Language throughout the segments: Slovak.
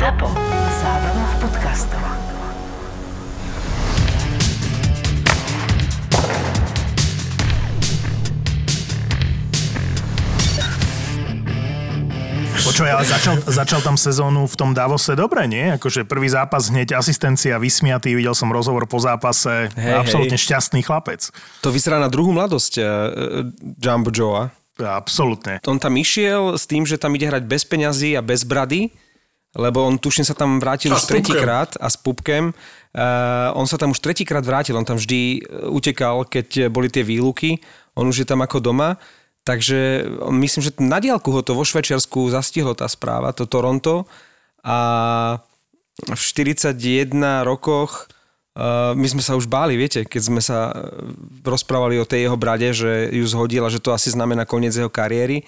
ZAPO. Zábrná v podcastov. Počuj, ale začal, začal tam sezónu v tom Davose dobre, nie? Akože prvý zápas hneď asistencia, vysmiatý, videl som rozhovor po zápase, Hej, absolútne hej. šťastný chlapec. To vyzerá na druhú mladosť uh, Jumbo Joa. Absolútne. On tam išiel s tým, že tam ide hrať bez peňazí a bez brady, lebo on tuším sa tam vrátil A už tretíkrát a s pupkem. Uh, on sa tam už tretíkrát vrátil, on tam vždy eh, utekal, keď boli tie výluky, on už je tam ako doma. Takže myslím, že na diálku ho to vo Švečiarsku zastihlo tá správa, to Toronto. A v 41 rokoch uh, my sme sa už báli, viete, keď sme sa eh, rozprávali o tej jeho brade, že ju zhodil a že to asi znamená koniec jeho kariéry.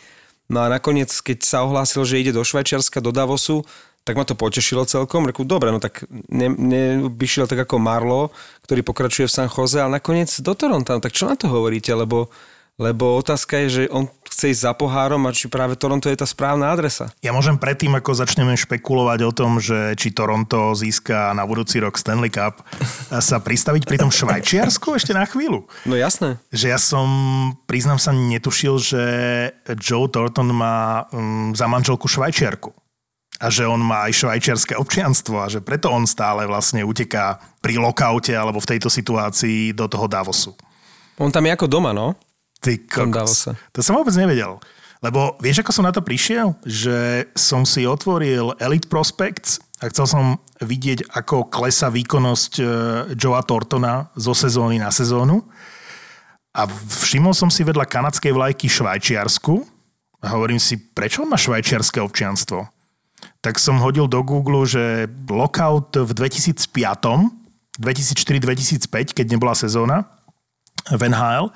No a nakoniec, keď sa ohlásil, že ide do Švajčiarska, do Davosu, tak ma to potešilo celkom. Reku, dobre, no tak ne, ne by šiel tak ako Marlo, ktorý pokračuje v San Jose, ale nakoniec do Toronto. No tak čo na to hovoríte? Lebo, lebo otázka je, že on chce ísť za pohárom a či práve Toronto je tá správna adresa. Ja môžem predtým, ako začneme špekulovať o tom, že či Toronto získa na budúci rok Stanley Cup, sa pristaviť pri tom Švajčiarsku ešte na chvíľu. No jasné. Že ja som, priznám sa, netušil, že Joe Thornton má um, za manželku Švajčiarku. A že on má aj švajčiarske občianstvo a že preto on stále vlastne uteká pri lokaute alebo v tejto situácii do toho Davosu. On tam je ako doma, no? Ty kokos. To som vôbec nevedel. Lebo vieš, ako som na to prišiel? Že som si otvoril Elite Prospects a chcel som vidieť, ako klesa výkonnosť e, Joea Tortona zo sezóny na sezónu. A všimol som si vedľa kanadskej vlajky Švajčiarsku a hovorím si, prečo on má švajčiarske občianstvo? Tak som hodil do Google, že lockout v 2005, 2004-2005, keď nebola sezóna v NHL,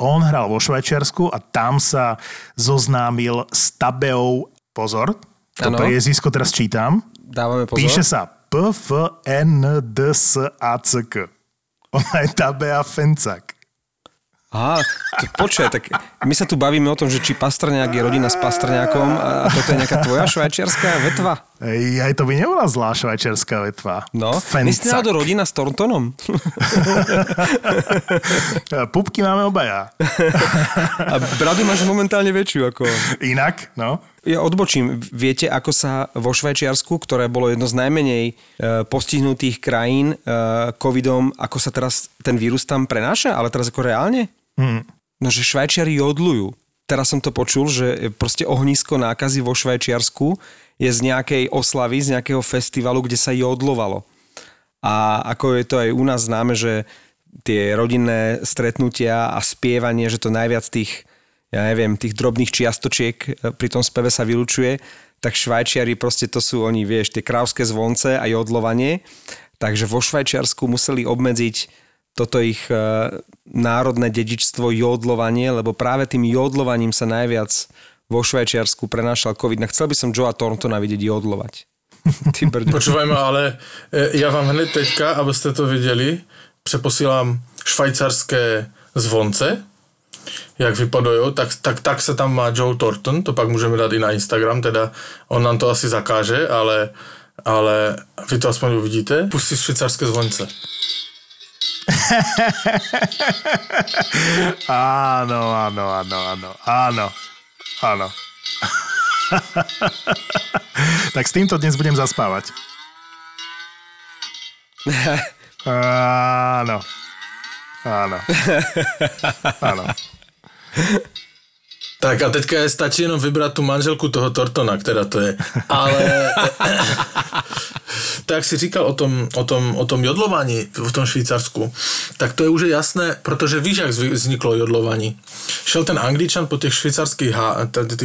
on hral vo Švajčiarsku a tam sa zoznámil s Tabeou, pozor, to Áno. priezvisko teraz čítam, Dávame pozor. píše sa P-F-N-D-S-A-C-K. Ona je Tabea Fencak. Aha, to počkaj, tak my sa tu bavíme o tom, že či Pastrňák je rodina s Pastrňákom a toto je nejaká tvoja švajčiarská vetva. Ej, aj to by nebola zlá švajčiarská vetva. No, my ste náhodou rodina s Thorntonom. Pupky máme obaja. A bradu máš momentálne väčšiu ako. Inak, no. Ja odbočím. Viete, ako sa vo Švajčiarsku, ktoré bolo jedno z najmenej e, postihnutých krajín e, covidom, ako sa teraz ten vírus tam prenáša, ale teraz ako reálne? Hm. No, že Švajčiari jodlujú. Teraz som to počul, že proste ohnisko nákazy vo Švajčiarsku je z nejakej oslavy, z nejakého festivalu, kde sa jodlovalo. A ako je to aj u nás známe, že tie rodinné stretnutia a spievanie, že to najviac tých, ja neviem, tých drobných čiastočiek e, pri tom speve sa vylučuje, tak Švajčiari proste to sú oni, vieš, tie krávské zvonce a jodlovanie. Takže vo Švajčiarsku museli obmedziť toto ich e, národné dedičstvo jodlovanie, lebo práve tým jodlovaním sa najviac vo Švajčiarsku prenášal COVID. Chcel by som Joea Thorntona vidieť jodlovať. Ty. Počúvaj ma, ale e, ja vám hned teďka, abyste to viděli, přeposílám švajcarské zvonce, jak vypadají, tak, tak, tak se tam má Joe Thornton, to pak můžeme dát i na Instagram, teda on nám to asi zakáže, ale, ale vy to aspoň uvidíte. Pustí švýcarské zvonce. Áno, áno, áno, áno, áno, áno. tak s týmto dnes budem zaspávať. Áno. Áno. Áno. Tak a teďka je stačí jenom vybrat tu manželku toho Tortona, která to je. Ale tak si říkal o tom, o, tom, o tom jodlování v tom Švýcarsku, tak to je už jasné, protože víš, jak vzniklo jodlování. Šel ten Angličan po těch švýcarských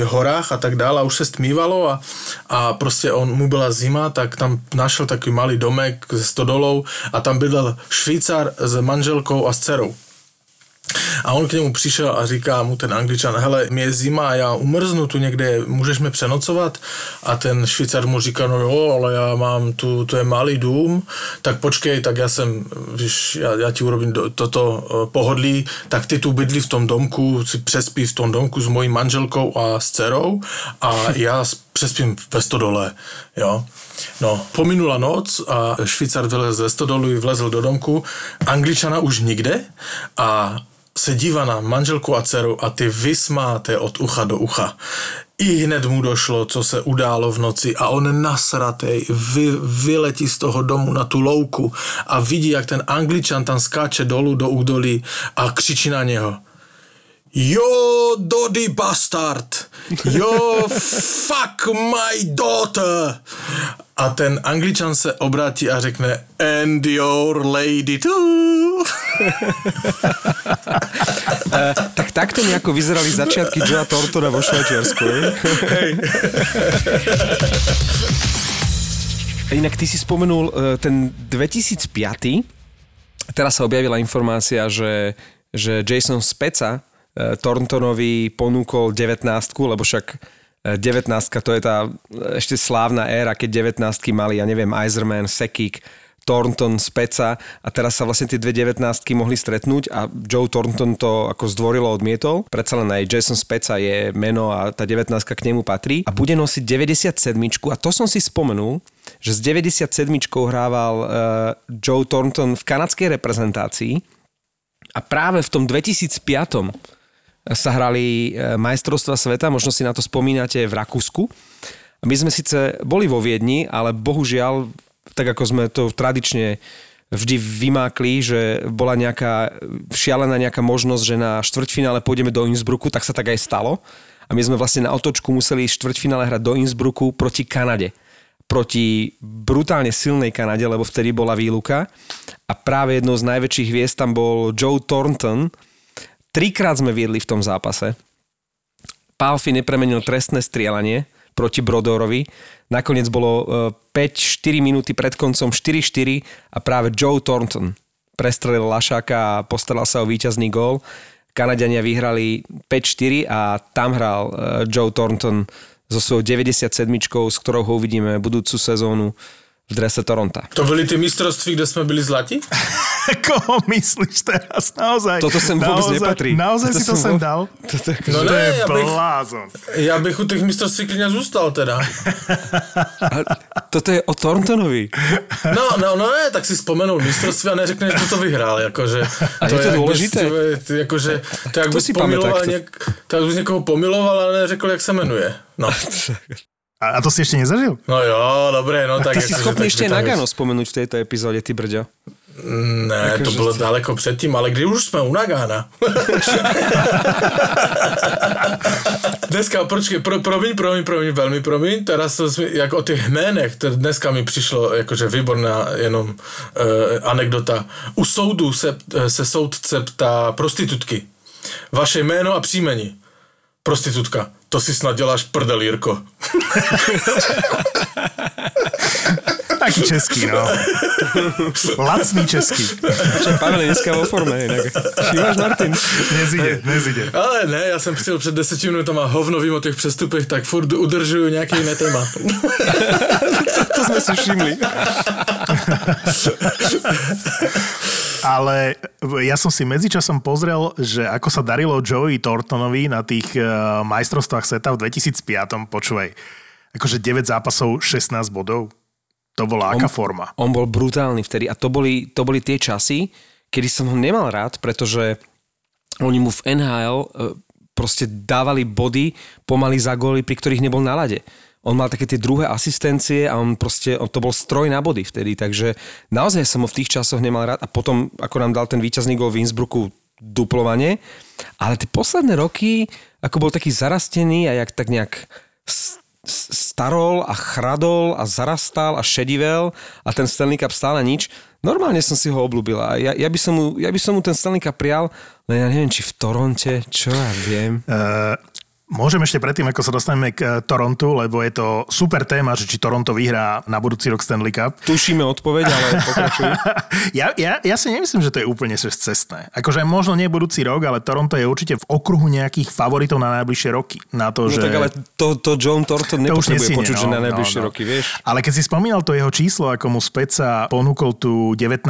horách a tak dále a už se stmívalo a, a prostě on mu byla zima, tak tam našel takový malý domek se stodolou a tam bydlel Švýcar s manželkou a s dcerou. A on k němu přišel a říká mu ten angličan, hele, mě je zima, já umrznu tu někde, můžeš mi přenocovat? A ten Švýcar mu říká, no jo, ale já mám tu, to je malý dům, tak počkej, tak já jsem, víš, já, já ti urobím toto uh, pohodlí, tak ty tu bydlí v tom domku, si přespí v tom domku s mojí manželkou a s dcerou a já přespím ve stodole, jo. No, pominula noc a Švýcar vylez ze stodolu, vlezl do domku, Angličana už nikde a se dívá na manželku a dceru a ty vysmáte od ucha do ucha. I hned mu došlo, co se událo v noci a on nasratej vy, vyletí z toho domu na tu louku a vidí, jak ten angličan tam skáče dolů do údolí a křičí na něho. Yo, Doddy bastard! Yo, fuck my daughter! A ten angličan se obrátí a řekne and your lady too. Uh, tak takto nejako vyzerali začiatky Joea Tortona vo Švajčiarsku. Hej. Inak ty si spomenul uh, ten 2005. Teraz sa objavila informácia, že, že Jason Speca Thorntonovi ponúkol 19 lebo však 19 to je tá ešte slávna éra, keď 19 mali, ja neviem, Eiserman, Sekik, Thornton, Speca. A teraz sa vlastne tie dve 19 mohli stretnúť a Joe Thornton to ako zdvorilo odmietol. Predsa len aj Jason Speca je meno a tá 19 k nemu patrí. A bude nosiť 97 a to som si spomenul, že s 97 hrával uh, Joe Thornton v kanadskej reprezentácii. A práve v tom 2005 sa hrali majstrovstva sveta, možno si na to spomínate v Rakúsku. My sme síce boli vo Viedni, ale bohužiaľ tak ako sme to tradične vždy vymákli, že bola nejaká šialená nejaká možnosť, že na štvrťfinále pôjdeme do Innsbrucku, tak sa tak aj stalo. A my sme vlastne na otočku museli štvrťfinále hrať do Innsbrucku proti Kanade. Proti brutálne silnej Kanade, lebo vtedy bola výluka. A práve jednou z najväčších hviezd tam bol Joe Thornton. Trikrát sme viedli v tom zápase. Palfi nepremenil trestné strieľanie proti Brodorovi. Nakoniec bolo 5-4 e, minúty pred koncom 4-4 a práve Joe Thornton prestrelil Lašáka a postaral sa o víťazný gól. Kanadiania vyhrali 5-4 a tam hral e, Joe Thornton so svojou 97 s ktorou ho uvidíme budúcu sezónu v drese Toronta. To byli ty mistrovství, kde sme byli zlati? Koho myslíš teraz? Naozaj. Toto sem vôbec naozaj, nepatrí. Naozaj Toto si to sem vo- dal? Toto, No to ne, je ja bych, blázon. ja bych u tých mistrovství klidne zústal teda. toto je o Thorntonovi. No, no, no ne, tak si spomenul mistrovství a neřekneš, kto to vyhrál. Jakože, A je to jak bys- dôležité? Jakože, to jak bys si pomiloval, něk, tak bys někoho pomiloval, ale neřekl, jak se jmenuje. No, A, a to si ešte nezažil? no jo, dobré, no tak... Ty si akože, schopný ešte Nagano spomenúť v tejto epizóde, ty brďo. Ne, to Akože bylo si- daleko předtím, ale kdy už jsme u Nagana. dneska, počkej, pro, promiň, promiň, promiň, velmi promiň, teraz to jak o těch jménech, to dneska mi přišlo jakože výborná jenom uh, anekdota. U soudu se, eh, se soudce ptá prostitutky. Vaše jméno a příjmení. Prostitutka. To si snad děláš prdel, Jirko. Taký český, no. Lacný český. Čo, Pavel je dneska vo forme, inak. Všímaš, Martin? Nezide, nezide. Ale ne, já jsem přijel před deseti minutami a hovno vím o těch přestupech, tak furt udržuju nějaké jiné téma. To sme si všimli. Ale ja som si medzičasom pozrel, že ako sa darilo Joey Thorntonovi na tých uh, majstrovstvách sveta v 2005. Počúvaj, akože 9 zápasov, 16 bodov. To bola aká forma. On bol brutálny vtedy a to boli, to boli tie časy, kedy som ho nemal rád, pretože oni mu v NHL e, proste dávali body pomaly za góly, pri ktorých nebol na lade. On mal také tie druhé asistencie a on proste, on to bol stroj na body vtedy, takže naozaj som ho v tých časoch nemal rád a potom, ako nám dal ten víťazný gól v Innsbrucku, duplovanie, ale tie posledné roky, ako bol taký zarastený a jak tak nejak starol a chradol a zarastal a šedivel a ten Stanley Cup stále nič. Normálne som si ho obľúbil a ja, ja, by som mu, ja by som mu ten Stanley Cup prial, len ja neviem, či v Toronte, čo ja viem. Uh, Môžem ešte predtým, ako sa dostaneme k eh, Torontu, lebo je to super téma, že či Toronto vyhrá na budúci rok Stanley Cup. Tušíme odpoveď, ale pokračuj. ja, ja, ja si nemyslím, že to je úplne cestné. Akože možno nie budúci rok, ale Toronto je určite v okruhu nejakých favoritov na najbližšie roky. Na to, no že... tak ale to, to John Thornton nepotrebuje počuť, no, že na najbližšie no, no. roky, vieš. Ale keď si spomínal to jeho číslo, ako mu Speca ponúkol tú 19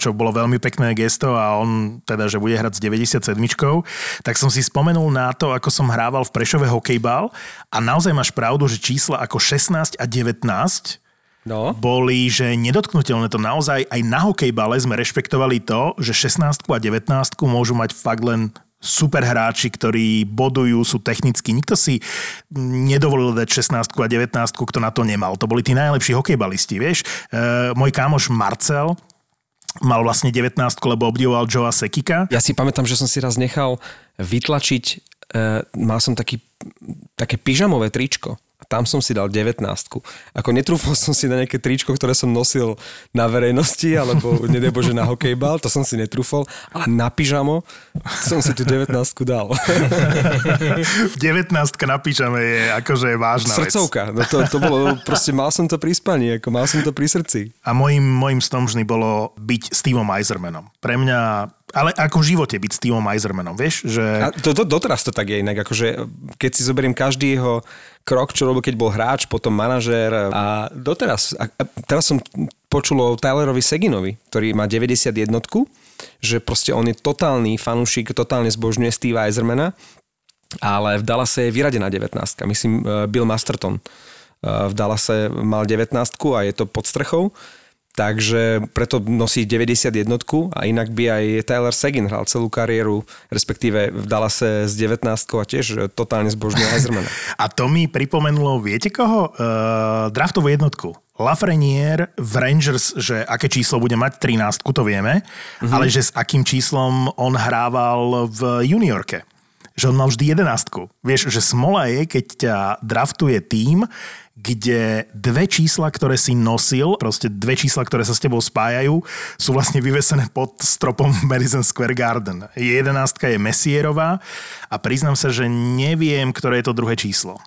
čo bolo veľmi pekné gesto a on teda, že bude hrať s 97 tak som si spomenul na to, ako som hrával hral v Prešove hokejbal a naozaj máš pravdu, že čísla ako 16 a 19 No. boli, že nedotknutelné to naozaj aj na hokejbale sme rešpektovali to, že 16 a 19 môžu mať fakt len super hráči, ktorí bodujú, sú technicky. Nikto si nedovolil dať 16 a 19, kto na to nemal. To boli tí najlepší hokejbalisti, vieš. E, môj kámoš Marcel, mal vlastne 19, lebo obdivoval Joea Sekika. Ja si pamätám, že som si raz nechal vytlačiť uh, mal som taký, také pyžamové tričko a tam som si dal 19. Ako netrúfal som si na nejaké tričko, ktoré som nosil na verejnosti, alebo nedej Bože na hokejbal, to som si netrúfal, ale na pyžamo som si tu 19 dal. 19 na pyžame je akože vážna Srdcovka, no to, to bolo, proste mal som to pri spaní, ako mal som to pri srdci. A môjim, môjim snom bolo byť Steveom Eisermanom. Pre mňa ale ako v živote byť s Steveom Eisermanom, vieš? Že... A to, to, doteraz to tak je inak, akože keď si zoberiem každý jeho krok, čo robil, keď bol hráč, potom manažér a doteraz. A, a teraz som počul o Tylerovi Seginovi, ktorý má 91 že proste on je totálny fanúšik, totálne zbožňuje Steve Eisermana, ale v Dallase je vyradená 19 Myslím, eh, Bill Masterton eh, v Dallase mal 19 a je to pod strechou takže preto nosí 91 a inak by aj Tyler Seguin hral celú kariéru, respektíve v Dallase s 19 a tiež totálne zbožňuje Heisermana. A to mi pripomenulo, viete koho? Uh, draftovú jednotku. Lafreniere v Rangers, že aké číslo bude mať, 13, to vieme, mm-hmm. ale že s akým číslom on hrával v juniorke že on mal vždy jedenástku. Vieš, že smola je, keď ťa draftuje tým, kde dve čísla, ktoré si nosil, proste dve čísla, ktoré sa s tebou spájajú, sú vlastne vyvesené pod stropom Madison Square Garden. Jedenáctka je Messierová a priznám sa, že neviem, ktoré je to druhé číslo.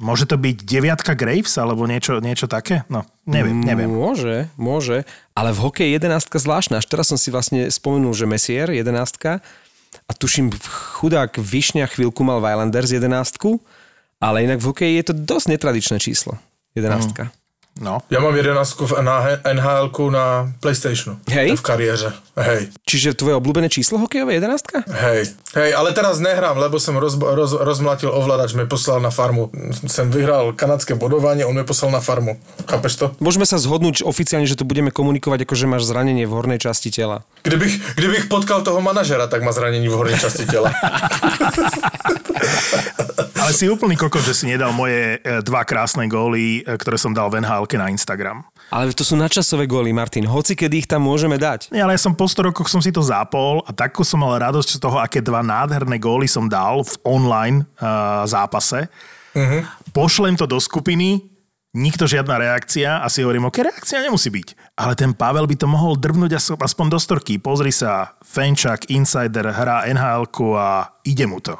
Môže to byť deviatka Graves alebo niečo, niečo také? No, neviem, neviem. Môže, môže, ale v hokeji jedenáctka zvláštna. Až teraz som si vlastne spomenul, že Messier jedenáctka a tuším, chudák Višňa chvíľku mal v Islanders jedenáctku ale inak v hokeji je to dosť netradičné číslo. Jedenáctka. Mm. No. Ja mám jedenáctku na nhl na Playstationu. Hej. V kariére. Hej. Čiže tvoje obľúbené číslo hokejové jedenáctka? Hej. Hej, ale teraz nehrám, lebo som roz, roz, rozmlatil ovládač, mi poslal na farmu. Som vyhral kanadské bodovanie, on mi poslal na farmu. Chápeš to? Môžeme sa zhodnúť oficiálne, že tu budeme komunikovať, ako že máš zranenie v hornej časti tela. Kdybych, kdybych potkal toho manažera, tak má zranenie v hornej časti tela. Ale si úplný kokot, že si nedal moje e, dva krásne góly, e, ktoré som dal v nhl na Instagram. Ale to sú nadčasové góly, Martin. Hoci kedy ich tam môžeme dať. Nie, ale ja som po 100 rokoch som si to zapol a takú som mal radosť z toho, aké dva nádherné góly som dal v online uh, zápase. Uh-huh. Pošlem to do skupiny, nikto žiadna reakcia a si hovorím, ok, reakcia nemusí byť. Ale ten Pavel by to mohol drvnúť aspoň do storky. Pozri sa, Fenčak, Insider, hrá nhl a ide mu to.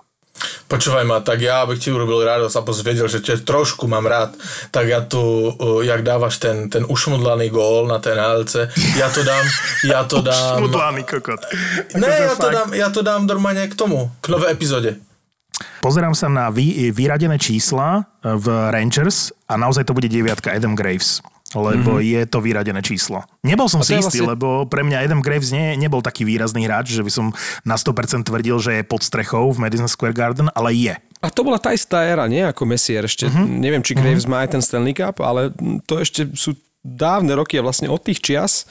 Počúvaj ma, tak ja, abych ti urobil radosť a vedel, že ťa trošku mám rád, tak ja tu, uh, jak dávaš ten, ten ušmudlaný gól na ten HLC, ja to dám, ja to dám... Ušmudlaný kokot. Ne, ja to, dám, ja to dám normálne k tomu, k nové epizóde. Pozerám sa na vy, vyradené čísla v Rangers a naozaj to bude deviatka Adam Graves lebo mm-hmm. je to vyradené číslo. Nebol som si istý, vlastne... lebo pre mňa Adam Graves nie, nebol taký výrazný hráč, že by som na 100% tvrdil, že je pod strechou v Madison Square Garden, ale je. A to bola tá istá éra, nie ako Messier ešte. Mm-hmm. Neviem, či Graves mm-hmm. má aj ten Stanley Cup, ale to ešte sú dávne roky a vlastne od tých čias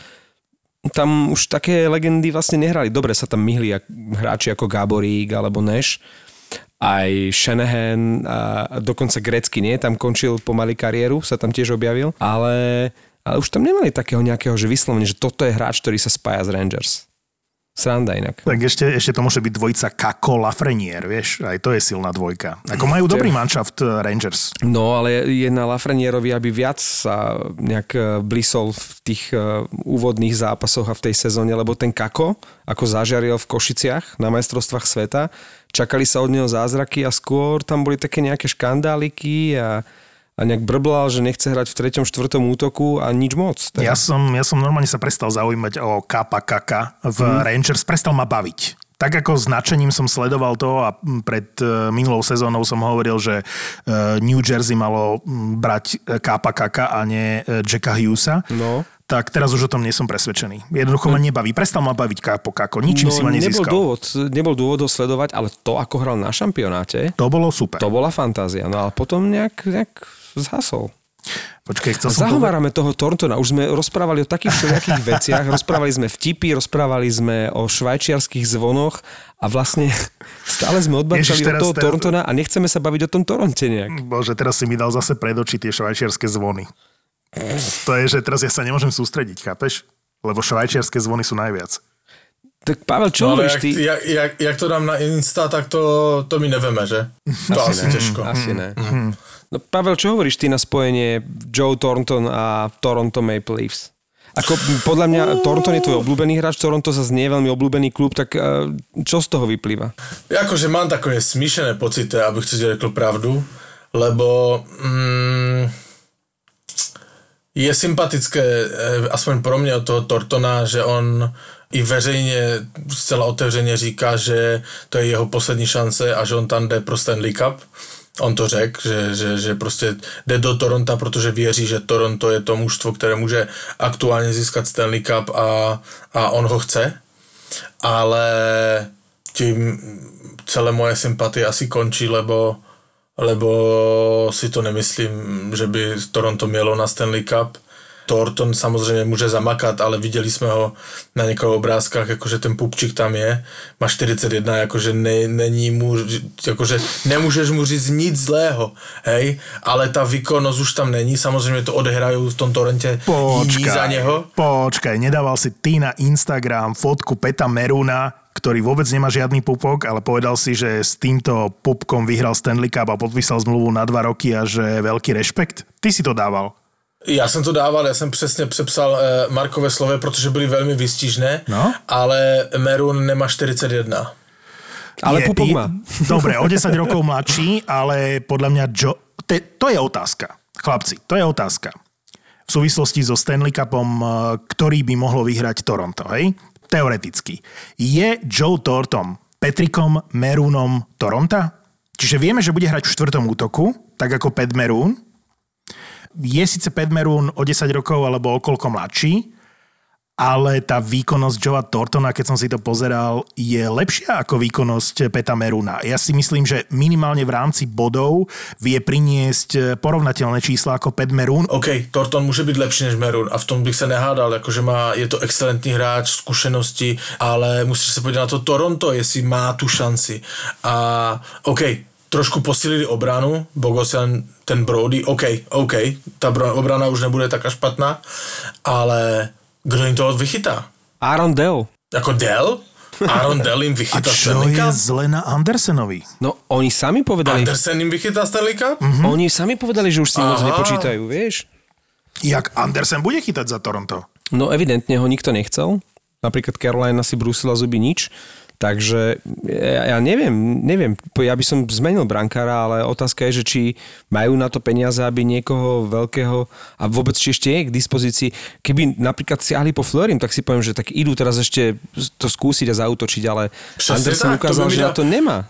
tam už také legendy vlastne nehrali. Dobre sa tam myhli hráči ako Gaborík alebo Neš, aj Shanahan a dokonca Grecky nie, tam končil pomaly kariéru, sa tam tiež objavil, ale, ale už tam nemali takého nejakého, že vyslovene, že toto je hráč, ktorý sa spája s Rangers. Sranda inak. Tak ešte, ešte to môže byť dvojica Kako Lafreniere, vieš, aj to je silná dvojka. Ako majú dobrý manšaft eh, Rangers. No, ale je na Lafrenierovi, aby viac sa nejak eh, blisol v tých eh, úvodných zápasoch a v tej sezóne, lebo ten Kako, ako zažiaril v Košiciach na majstrovstvách sveta, čakali sa od neho zázraky a skôr tam boli také nejaké škandáliky a a nejak brblal, že nechce hrať v treťom, štvrtom útoku a nič moc. Teda. Ja, som, ja som normálne sa prestal zaujímať o Kapa Kaka v hmm. Rangers, prestal ma baviť. Tak ako značením som sledoval to a pred e, minulou sezónou som hovoril, že e, New Jersey malo brať Kapa Kaka a nie e, Jacka Hughesa. No tak teraz už o tom nie som presvedčený. Jednoducho ma hm. nebaví. Prestal ma baviť Kápo Kako. Ničím no, si ma nezískal. Nebol dôvod, nebol dôvod sledovať, ale to, ako hral na šampionáte... To bolo super. To bola fantázia. No ale potom nejak, nejak zhasol. Počkej, chcel Zahovárame povedať... toho Torntona. Už sme rozprávali o takých všelijakých veciach. Rozprávali sme vtipy, rozprávali sme o švajčiarských zvonoch a vlastne stále sme odbačali od toho teraz... Torntona a nechceme sa baviť o tom Toronte nejak. Bože, teraz si mi dal zase pred oči tie švajčiarske zvony. To je, že teraz ja sa nemôžem sústrediť, chápeš? Lebo švajčiarske zvony sú najviac. Tak Pavel, čo no, hovoríš ty? Jak, jak, jak to dám na Insta, tak to, to my nevieme, že? To asi, asi ne. ťažko. Asi ne. Mm. No, Pavel, čo hovoríš ty na spojenie Joe Thornton a Toronto Maple Leafs? Ako podľa mňa Toronto je tvoj obľúbený hráč, Toronto sa nie je veľmi obľúbený klub, tak uh, čo z toho vyplýva? Akože mám takové smíšené pocity, abych ti řekl pravdu, lebo mm, je sympatické, eh, aspoň pro mě od toho Tortona, že on i veřejně zcela otevřeně říká, že to je jeho poslední šance a že on tam jde pro Stanley Cup on to řekl, že, že, že prostě jde do Toronto, protože věří, že Toronto je to mužstvo, které může aktuálně získat Stanley Cup a, a on ho chce. Ale tím celé moje sympatie asi končí, lebo, lebo si to nemyslím, že by Toronto mělo na Stanley Cup Thornton samozřejmě může zamakat, ale viděli jsme ho na někoho obrázkách, jakože ten pupčík tam je, má 41, jakože ne, není mu, jakože nemůžeš mu říct nic zlého, hej, ale ta výkonnosť už tam není, samozřejmě to odehrajú v tom Torrente počkaj, za něho. Počkaj, nedával si ty na Instagram fotku Peta Meruna, ktorý vôbec nemá žiadny pupok, ale povedal si, že s týmto pupkom vyhral Stanley Cup a podpísal zmluvu na dva roky a že veľký rešpekt. Ty si to dával. Já jsem to dával, já jsem přesně přepsal uh, Markové slove, protože byly velmi vystižné, no? ale Merun nemá 41. Ale Pupok má. Dobre, o 10 rokov mladší, ale podľa mňa Joe, te, to je otázka. Chlapci, to je otázka. V súvislosti so Stanley Cupom, eh, ktorý by mohlo vyhrať Toronto, hej? Teoreticky. Je Joe Thornton Petrikom Merunom Toronto? Čiže vieme, že bude hrať v štvrtom útoku, tak ako Pet Merun, je síce Pedmerun o 10 rokov alebo o koľko mladší, ale tá výkonnosť Joea Tortona, keď som si to pozeral, je lepšia ako výkonnosť Peta Meruna. Ja si myslím, že minimálne v rámci bodov vie priniesť porovnateľné čísla ako Pet Merun. OK, Torton môže byť lepší než Merun a v tom bych sa nehádal, akože má, je to excelentný hráč, skúsenosti, ale musíš sa podívať na to Toronto, jestli má tu šanci. A OK, trošku posílili obranu, Bogosian, ten Brody, OK, OK, ta obrana už nebude taká špatná, ale kdo jim to vychytá? Aaron Dell. Jako Dell? Aaron Dell im vychytá A čo je zle na Andersenovi? No, oni sami povedali... Andersen im vychytá Stanley Cup? Mm-hmm. Oni sami povedali, že už si moc nepočítajú, vieš? Jak Andersen bude chytať za Toronto? No, evidentne ho nikto nechcel. Napríklad Carolina si brúsila zuby nič. Takže ja, neviem, neviem, ja by som zmenil brankára, ale otázka je, že či majú na to peniaze, aby niekoho veľkého a vôbec či ešte je k dispozícii. Keby napríklad siahli po Florim, tak si poviem, že tak idú teraz ešte to skúsiť a zautočiť, ale Anderson ukázal, že na to nemá.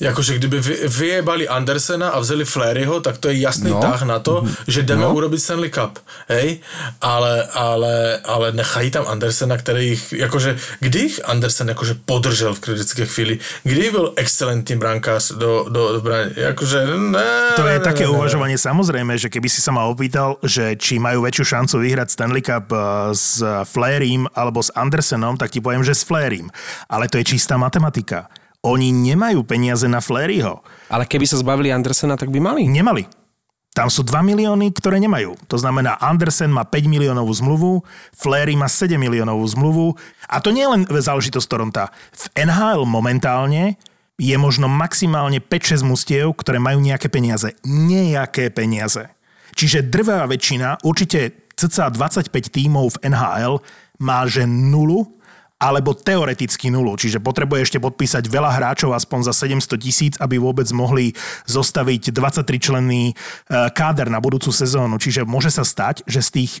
Jakože kdyby vy, vyjebali Andersena a vzali Flaryho, tak to je jasný no. tah na to, že jdeme no. urobit Stanley Cup, hej? Ale, ale, ale nechají tam Andersena, který jich, jakože, kdy jich Andersen jakože podržel v kritické chvíli, kdy byl excelentní brankář do, do, do brány, jakože ne, To je ne, také ne, uvažovanie samozrejme, že keby si sa ma opýtal, že či majú väčšiu šancu vyhrať Stanley Cup eh, s Flairym alebo s Andersenom, tak ti poviem, že s Flairym. Ale to je čistá matematika. Oni nemajú peniaze na Fleryho. Ale keby sa zbavili Andersena, tak by mali. Nemali. Tam sú 2 milióny, ktoré nemajú. To znamená, Andersen má 5 miliónovú zmluvu, Flery má 7 miliónovú zmluvu. A to nie je len záležitosť Toronta. V NHL momentálne je možno maximálne 5-6 mustiev, ktoré majú nejaké peniaze. Nejaké peniaze. Čiže drvá väčšina, určite cca 25 tímov v NHL má že nulu alebo teoreticky nulu. Čiže potrebuje ešte podpísať veľa hráčov aspoň za 700 tisíc, aby vôbec mohli zostaviť 23-členný e, káder na budúcu sezónu. Čiže môže sa stať, že z tých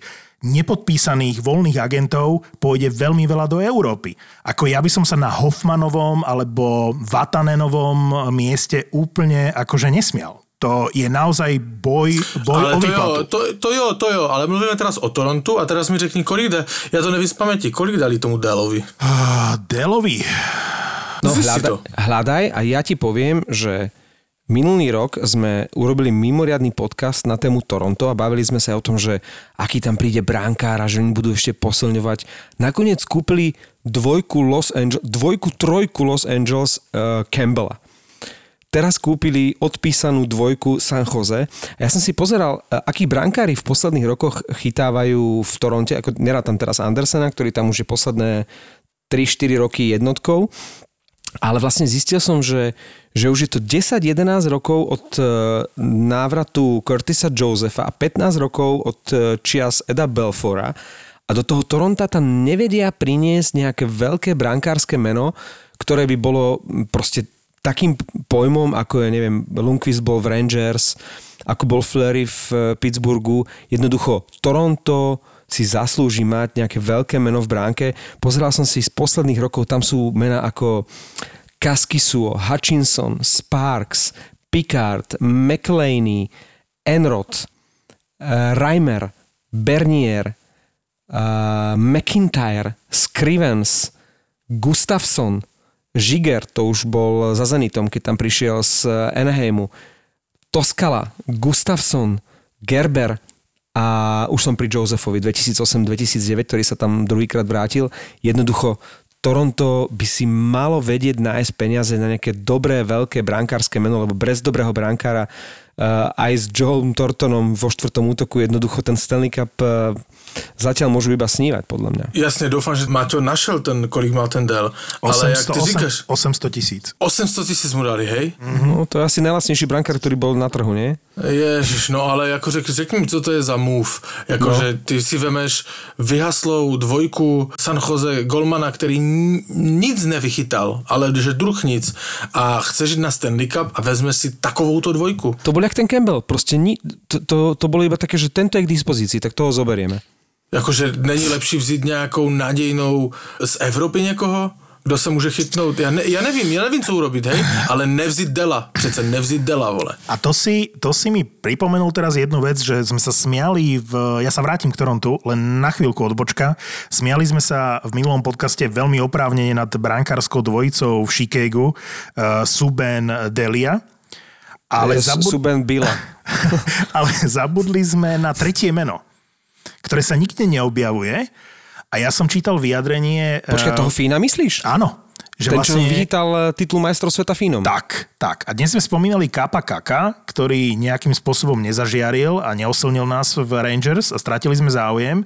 nepodpísaných voľných agentov pôjde veľmi veľa do Európy. Ako ja by som sa na Hoffmanovom alebo Vatanenovom mieste úplne akože nesmial. To je naozaj boj, boj ale o to výplatu. jo, to, to jo, to jo, ale mluvíme teraz o Torontu a teraz mi řekni, kolik jde, já to nevím z paměti, kolik dali tomu Dalovi? Ah, Delovi. No to. hľadaj a ja ti poviem, že minulý rok sme urobili mimoriadný podcast na tému Toronto a bavili sme sa o tom, že aký tam príde bránkár a že oni budú ešte posilňovať. Nakoniec kúpili dvojku Los Angeles, dvojku, trojku Los Angeles uh, Campbella. Teraz kúpili odpísanú dvojku San Jose. Ja som si pozeral, e, akí brankári v posledných rokoch chytávajú v Toronte, ako nerátam teraz Andersena, ktorý tam už je posledné 3-4 roky jednotkou, ale vlastne zistil som, že, že už je to 10-11 rokov od e, návratu Curtisa Josepha a 15 rokov od e, čias Eda Belfora a do toho Toronta tam nevedia priniesť nejaké veľké brankárske meno, ktoré by bolo proste takým pojmom, ako je, neviem, Lundqvist bol v Rangers, ako bol Fleury v e, Pittsburghu. Jednoducho, Toronto si zaslúži mať nejaké veľké meno v bránke. Pozeral som si z posledných rokov, tam sú mená ako Kaskisuo, Hutchinson, Sparks, Picard, McLeany, Enrod, uh, Reimer, Bernier, uh, McIntyre, Scrivens, Gustafsson, Žiger, to už bol za Zenitom, keď tam prišiel z Anaheimu, Toskala, Gustafsson, Gerber a už som pri Josephovi 2008-2009, ktorý sa tam druhýkrát vrátil. Jednoducho Toronto by si malo vedieť nájsť peniaze na nejaké dobré, veľké brankárske meno, lebo bez dobrého brankára aj s Joeom Tortonom vo štvrtom útoku jednoducho ten Stanley Cup uh, zatiaľ môžu iba snívať, podľa mňa. Jasně, doufám, že Maťo našel ten, kolik mal ten Dell. Ale jak ty 800, říkáš, 800 tisíc. 800 tisíc mu dali, hej? No, to je asi najlacnejší brankár, ktorý bol na trhu, nie? Ježiš, no ale jako řek, řekni mi, co to je za move. Jako, No. že ty si vemeš vyhaslou dvojku San Jose Golmana, který nic nevychytal, ale že druh nic a chceš jít na Stanley Cup a vezme si takovouto dvojku. To bol jak ten Campbell, proste ni, to, to, to bolo iba také, že tento je k dispozícii, tak toho zoberieme. Jakože není lepší vzít nějakou nadějnou z Evropy někoho? Kdo se může chytnout? Já, ne, já nevím, já nevím, co urobit, hej? Ale nevzít Dela. Přece nevzít Dela, vole. A to si, to si mi pripomenul teraz jednu vec, že sme sa smiali v... Ja sa vrátim k Torontu, len na chvíľku odbočka. Smiali sme sa v minulom podcaste veľmi oprávnene nad brankárskou dvojicou v Chicagu, uh, Suben Delia. Ale, zabud... Suben Bila. ale zabudli sme na tretie meno, ktoré sa nikde neobjavuje. A ja som čítal vyjadrenie... Počkaj, eh, toho Fína myslíš? Áno. Že Ten, čo vyhýtal eh, titul majstrov sveta Fínom. Tak, tak. A dnes sme spomínali Kapa Kaka, ktorý nejakým spôsobom nezažiaril a neosilnil nás v Rangers a stratili sme záujem.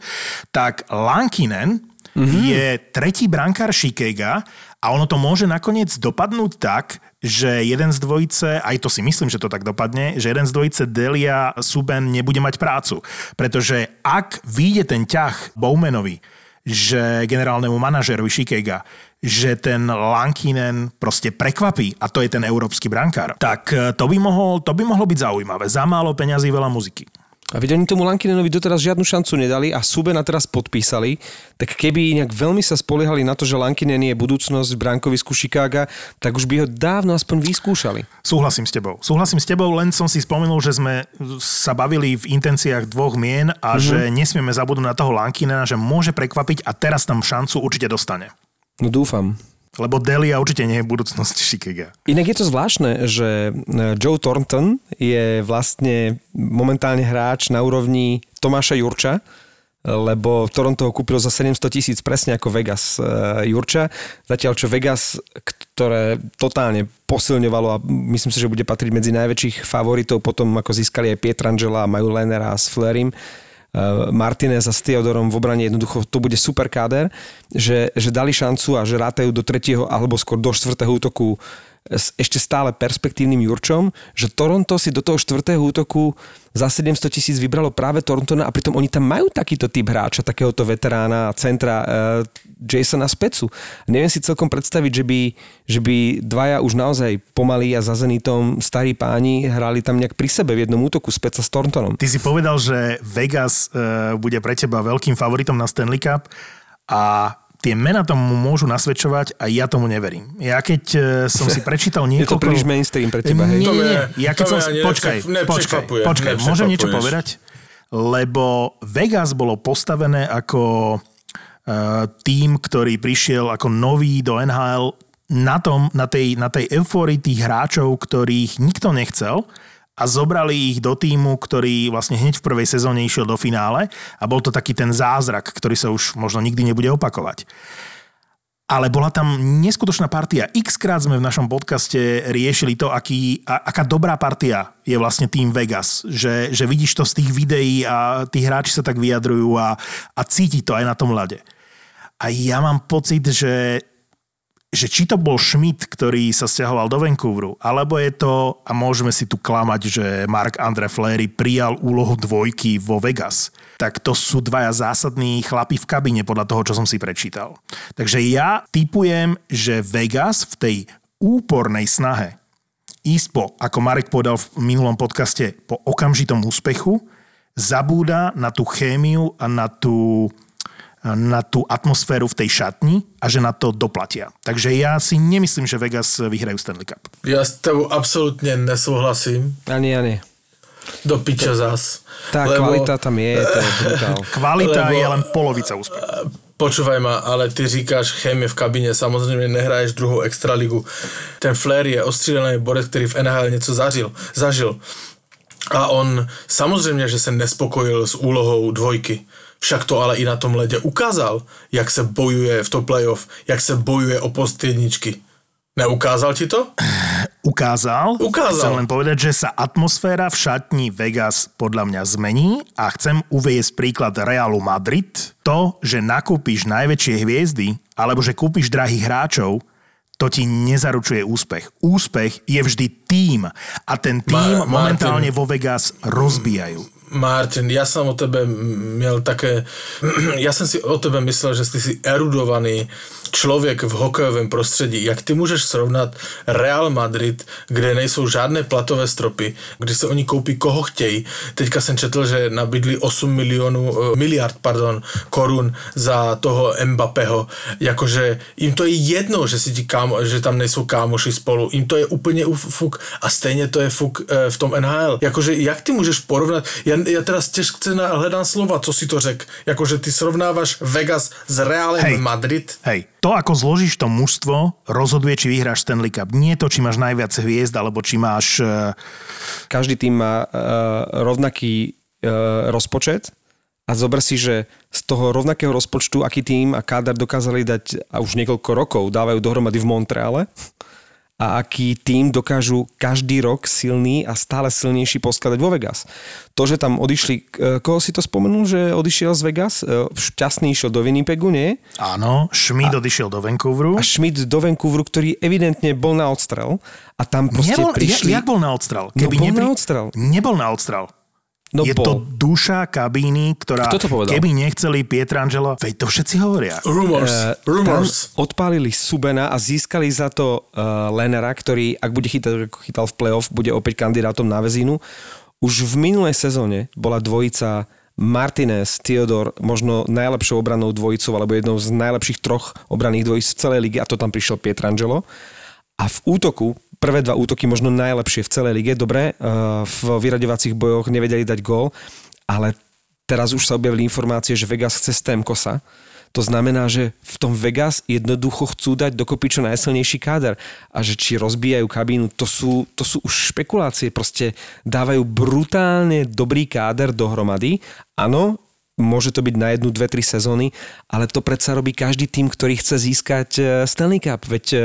Tak Lankinen mm-hmm. je tretí brankár Shikega a ono to môže nakoniec dopadnúť tak, že jeden z dvojice, aj to si myslím, že to tak dopadne, že jeden z dvojice Delia Suben nebude mať prácu. Pretože ak vyjde ten ťah Bowmanovi, že generálnemu manažerovi Shikega, že ten Lankinen proste prekvapí a to je ten európsky brankár, tak e, to by, mohol, to by mohlo byť zaujímavé. Za málo peňazí, veľa muziky. A veď oni tomu Lankinenovi doteraz žiadnu šancu nedali a Subena teraz podpísali, tak keby nejak veľmi sa spoliehali na to, že Lankinen je budúcnosť v brankovisku Chicaga, tak už by ho dávno aspoň vyskúšali. Súhlasím s tebou. Súhlasím s tebou, len som si spomenul, že sme sa bavili v intenciách dvoch mien a mm-hmm. že nesmieme zabudnúť na toho Lankinena, že môže prekvapiť a teraz tam šancu určite dostane. No dúfam. Lebo Delia určite nie je budúcnosť Chicaga. Inak je to zvláštne, že e, Joe Thornton je vlastne momentálne hráč na úrovni Tomáša Jurča, lebo Toronto ho kúpilo za 700 tisíc presne ako Vegas e, Jurča. Zatiaľ čo Vegas ktoré totálne posilňovalo a myslím si, že bude patriť medzi najväčších favoritov potom, ako získali aj Pietrangela, majú Lenera s Flerim. Uh, Martinez a s Theodorom v obrane jednoducho to bude super káder, že, že dali šancu a že rátajú do tretieho alebo skôr do štvrtého útoku s ešte stále perspektívnym Jurčom, že Toronto si do toho štvrtého útoku za 700 tisíc vybralo práve Torontona a pritom oni tam majú takýto typ hráča, takéhoto veterána, centra uh, Jasona Specu. Neviem si celkom predstaviť, že by, že by dvaja už naozaj pomalí a za Zenitom starí páni hrali tam nejak pri sebe v jednom útoku Speca s Torontonom. Ty si povedal, že Vegas uh, bude pre teba veľkým favoritom na Stanley Cup a tie mená tomu môžu nasvedčovať a ja tomu neverím. Ja keď uh, som si prečítal niekoľko... Je to príliš mainstream pre teba, hej? Nie, nie, nie. Ja keď som... Počkaj, počkaj, počkaj. Môžem niečo povedať? Lebo Vegas bolo postavené ako uh, tým, ktorý prišiel ako nový do NHL na, tom, na, tej, na tej eufórii tých hráčov, ktorých nikto nechcel a zobrali ich do týmu, ktorý vlastne hneď v prvej sezóne išiel do finále a bol to taký ten zázrak, ktorý sa už možno nikdy nebude opakovať. Ale bola tam neskutočná partia. X krát sme v našom podcaste riešili to, aký, a, aká dobrá partia je vlastne tým Vegas. Že, že vidíš to z tých videí a tí hráči sa tak vyjadrujú a, a cíti to aj na tom ľade. A ja mám pocit, že, že či to bol Schmidt, ktorý sa stiahoval do Vancouveru, alebo je to, a môžeme si tu klamať, že Mark Andre Fleury prijal úlohu dvojky vo Vegas, tak to sú dvaja zásadní chlapi v kabíne podľa toho, čo som si prečítal. Takže ja typujem, že Vegas v tej úpornej snahe ísť po, ako Marek povedal v minulom podcaste, po okamžitom úspechu, zabúda na tú chémiu a na tú na tú atmosféru v tej šatni a že na to doplatia. Takže ja si nemyslím, že Vegas vyhrajú Stanley Cup. Ja s tebou absolútne nesouhlasím. Ani, ani. Do piča zás. Tá Lebo- kvalita tam je, to je brutál. Kvalita Lebo- je len polovica úspechu. Počúvaj ma, ale ty říkáš chémie v kabine, samozřejmě nehraješ druhou extraligu. Ten Flair je ostřílený borec, který v NHL něco zažil. zažil. A on samozřejmě, že se nespokojil s úlohou dvojky. Však to ale i na tom ledě ukázal, jak se bojuje v to playoff, jak se bojuje o post jedničky. Neukázal ti to? Ukázal. Ukázal. Chcem len povedať, že sa atmosféra v šatni Vegas podľa mňa zmení a chcem uviesť príklad Realu Madrid. To, že nakúpiš najväčšie hviezdy alebo že kúpiš drahých hráčov, to ti nezaručuje úspech. Úspech je vždy tým a ten tým Ma- Martin. momentálne vo Vegas rozbijajú. Martin, ja som o tebe měl také, ja som si o tebe myslel, že ty si erudovaný člověk v hokejovém prostředí. Jak ty můžeš srovnat Real Madrid, kde nejsou žádné platové stropy, kde se oni koupí koho chtějí. Teďka jsem četl, že nabídli 8 milionů, eh, miliard pardon, korun za toho Mbappého. Jakože jim to je jedno, že, si ti kámo, že tam nejsou kámoši spolu. Jim to je úplně fuk a stejně to je fuk eh, v tom NHL. Jakože jak ty můžeš porovnat, ja, ja teraz na- hledám slova, co si to řek. Jakože ty srovnávaš Vegas s Realem Hej. Madrid. Hej, to ako zložíš to mužstvo, rozhoduje, či vyhráš Stanley Cup. Nie to, či máš najviac hviezd, alebo či máš... eh, Každý tým má uh, rovnaký uh, rozpočet a zober si, že z toho rovnakého rozpočtu, aký tým a kádar dokázali dať a už niekoľko rokov dávajú dohromady v Montreale a aký tým dokážu každý rok silný a stále silnejší poskladať vo Vegas. To, že tam odišli, eh, koho si to spomenul, že odišiel z Vegas? Eh, Šťastný išiel do Winnipegu, nie? Áno, Schmidt odišiel do Vancouveru. A Schmidt do Vancouveru, ktorý evidentne bol na odstrel a tam proste Nebol, prišli... jak, jak bol na odstrel? No, bol na odstrel. Nebol na odstrel. No je bol. to duša kabíny, ktorá Kto to povedal? keby nechceli Pietrangelo, veď to všetci hovoria. Rumors. Eh, Rumors. Odpálili Subena a získali za to uh, Lenera, ktorý, ak bude chytať, ako chytal v playoff, bude opäť kandidátom na väzinu. Už v minulej sezóne bola dvojica Martinez, Theodor, možno najlepšou obranou dvojicou, alebo jednou z najlepších troch obranných dvojic v celej lige, a to tam prišiel Pietrangelo. A v útoku, prvé dva útoky možno najlepšie v celej lige, dobre, eh, v vyraďovacích bojoch nevedeli dať gól, ale teraz už sa objavili informácie, že Vegas chce Stemkosa. To znamená, že v tom Vegas jednoducho chcú dať dokopy čo najsilnejší káder. A že či rozbijajú kabínu, to sú, to sú už špekulácie. Proste dávajú brutálne dobrý káder dohromady. Áno, môže to byť na jednu, dve, tri sezóny, ale to predsa robí každý tým, ktorý chce získať eh, Stanley Cup. Veď eh,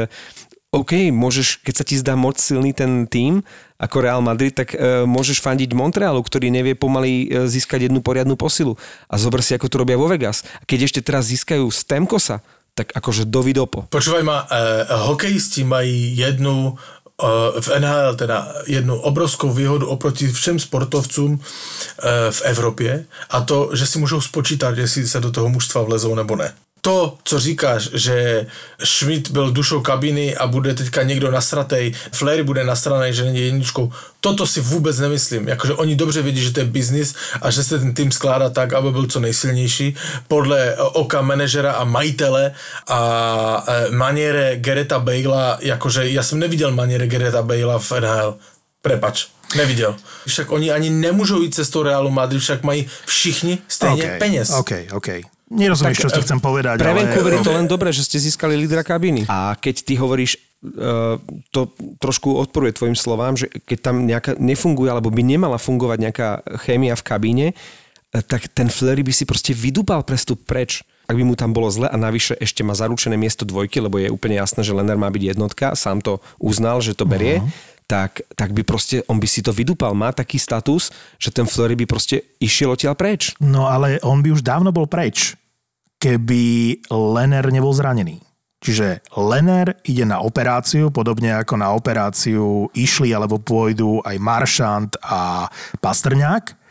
OK, môžeš, keď sa ti zdá moc silný ten tým ako Real Madrid, tak e, môžeš fandiť Montrealu, ktorý nevie pomaly e, získať jednu poriadnu posilu. A zober si, ako to robia vo Vegas. Keď ešte teraz získajú Stemkosa, tak akože dovidopo. Počúvaj ma, eh, hokejisti mají jednu eh, v NHL teda jednu obrovskou výhodu oproti všem sportovcům eh, v Evropě a to, že si můžou spočítat, jestli se do toho mužstva vlezou nebo ne to, co říkáš, že Schmidt byl dušou kabiny a bude teďka někdo nasratej, Flair bude nasranej, že není jedničkou, toto si vůbec nemyslím. Jakože oni dobře vědí, že to je biznis a že se ten tým skládá tak, aby byl co nejsilnější podle oka manažera a majitele a e, maniere Gereta Bejla, jakože já jsem neviděl maniere Gereta Bejla v NHL. Prepač. Neviděl. Však oni ani nemůžou jít cestou Realu Madrid, však mají všichni stejně okay, peněz. OK, OK. Nerozumieš, čo ti chcem povedať. Pre ale... Vancouver je to len dobré, že ste získali lídra kabiny. A keď ty hovoríš, uh, to trošku odporuje tvojim slovám, že keď tam nejaká nefunguje, alebo by nemala fungovať nejaká chémia v kabíne, uh, tak ten Fleury by si proste vydúpal prestup preč ak by mu tam bolo zle a navyše ešte má zaručené miesto dvojky, lebo je úplne jasné, že Lenner má byť jednotka, sám to uznal, že to berie, uh-huh. tak, tak by proste, on by si to vydupal. Má taký status, že ten Fleury by proste išiel odtiaľ preč. No ale on by už dávno bol preč keby Lenner nebol zranený. Čiže Lenner ide na operáciu, podobne ako na operáciu išli alebo pôjdu aj Maršant a Pastrňák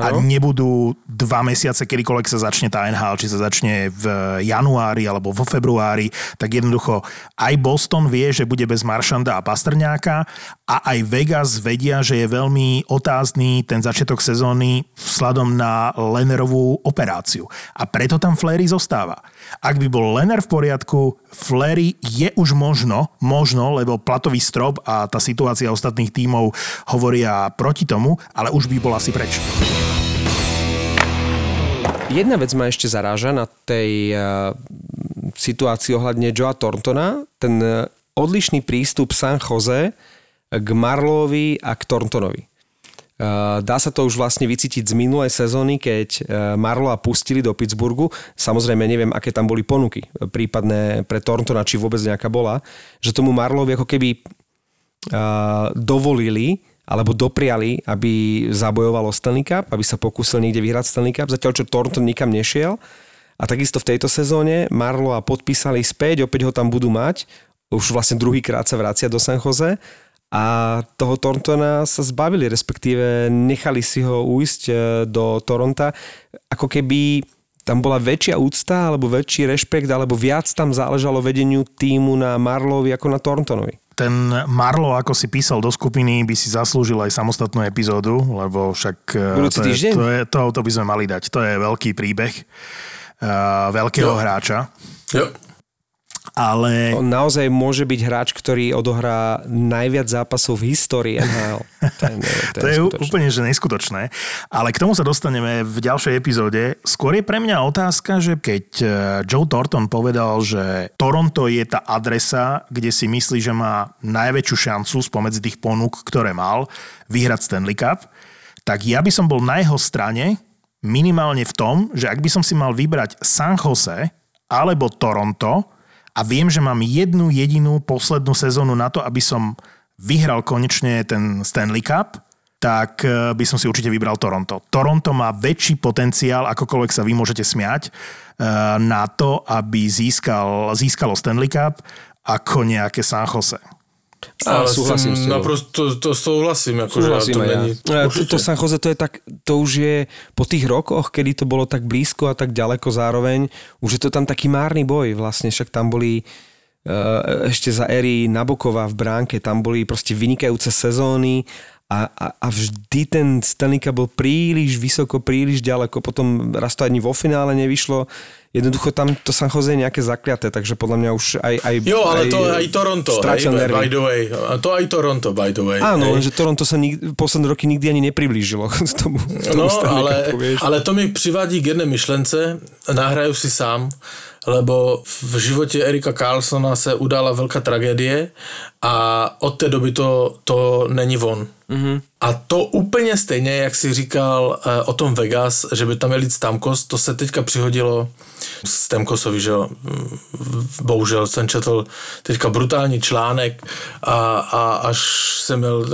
a nebudú dva mesiace, kedykoľvek sa začne tá NHL, či sa začne v januári alebo vo februári, tak jednoducho aj Boston vie, že bude bez Maršanda a Pastrňáka a aj Vegas vedia, že je veľmi otázny ten začiatok sezóny vzhľadom na Lennerovú operáciu. A preto tam Flery zostáva. Ak by bol Lenner v poriadku, Flery je už možno, možno, lebo platový strop a tá situácia ostatných tímov hovoria proti tomu, ale už by bol asi preč. Jedna vec ma ešte zaráža na tej uh, situácii ohľadne Joa Thorntona, ten uh, odlišný prístup San Jose k Marlovi a k Thorntonovi. Dá sa to už vlastne vycítiť z minulej sezóny, keď Marloa pustili do Pittsburghu. Samozrejme neviem, aké tam boli ponuky, prípadne pre Thorntona, či vôbec nejaká bola, že tomu Marlovi ako keby dovolili alebo dopriali, aby zabojoval o Stanley Cup, aby sa pokúsil niekde vyhrať Stanley Cup, zatiaľ čo Thornton nikam nešiel. A takisto v tejto sezóne Marlo a podpísali späť, opäť ho tam budú mať, už vlastne druhýkrát sa vracia do San Jose. A toho Thorntona sa zbavili, respektíve nechali si ho ujsť e, do Toronta, ako keby tam bola väčšia úcta, alebo väčší rešpekt, alebo viac tam záležalo vedeniu týmu na Marlovi ako na Thorntonovi ten Marlo, ako si písal do skupiny, by si zaslúžil aj samostatnú epizódu, lebo však e, to, je, to, je, to, to by sme mali dať. To je veľký príbeh uh, veľkého jo. hráča. Jo ale... On naozaj môže byť hráč, ktorý odohrá najviac zápasov v histórii NHL. To je, to je, to je úplne že neskutočné. Ale k tomu sa dostaneme v ďalšej epizóde. Skôr je pre mňa otázka, že keď e, Joe Thornton povedal, že Toronto je tá adresa, kde si myslí, že má najväčšiu šancu spomedzi tých ponúk, ktoré mal, vyhrať Stanley Cup, tak ja by som bol na jeho strane minimálne v tom, že ak by som si mal vybrať San Jose alebo Toronto, a viem, že mám jednu jedinú poslednú sezónu na to, aby som vyhral konečne ten Stanley Cup, tak eh, by som si určite vybral Toronto. Toronto má väčší potenciál, akokoľvek sa vy môžete smiať, eh, na to, aby získal, získalo Stanley Cup ako nejaké San Jose. A, súhlasím s Naprosto to, to súhlasím. Ako súhlasím to, není, ja. to, to San Jose to je tak, to už je po tých rokoch, kedy to bolo tak blízko a tak ďaleko zároveň, už je to tam taký márny boj vlastne, však tam boli uh, ešte za éry Nabokova v bránke, tam boli proste vynikajúce sezóny a, a, a vždy ten Stanley bol príliš vysoko, príliš ďaleko, potom raz to ani vo finále nevyšlo. Jednoducho tam to San Jose je nejaké zakliaté, takže podľa mňa už aj... aj jo, ale aj to aj Toronto, hej, by the way. A to aj Toronto, by the way. Áno, že Toronto sa nik, posledné roky nikdy ani nepriblížilo k tomu, k tomu No, ale, ale to mi přivádí k jedné myšlence, nahraju si sám, lebo v živote Erika Carlsona se udala veľká tragédie a od té doby to, to není von. A to úplně stejně, jak si říkal uh, o tom Vegas, že by tam měl jít Stamkos, to se teďka přihodilo Stamkosovi, že. Bohužel jsem četl teďka brutální článek a, a až jsem měl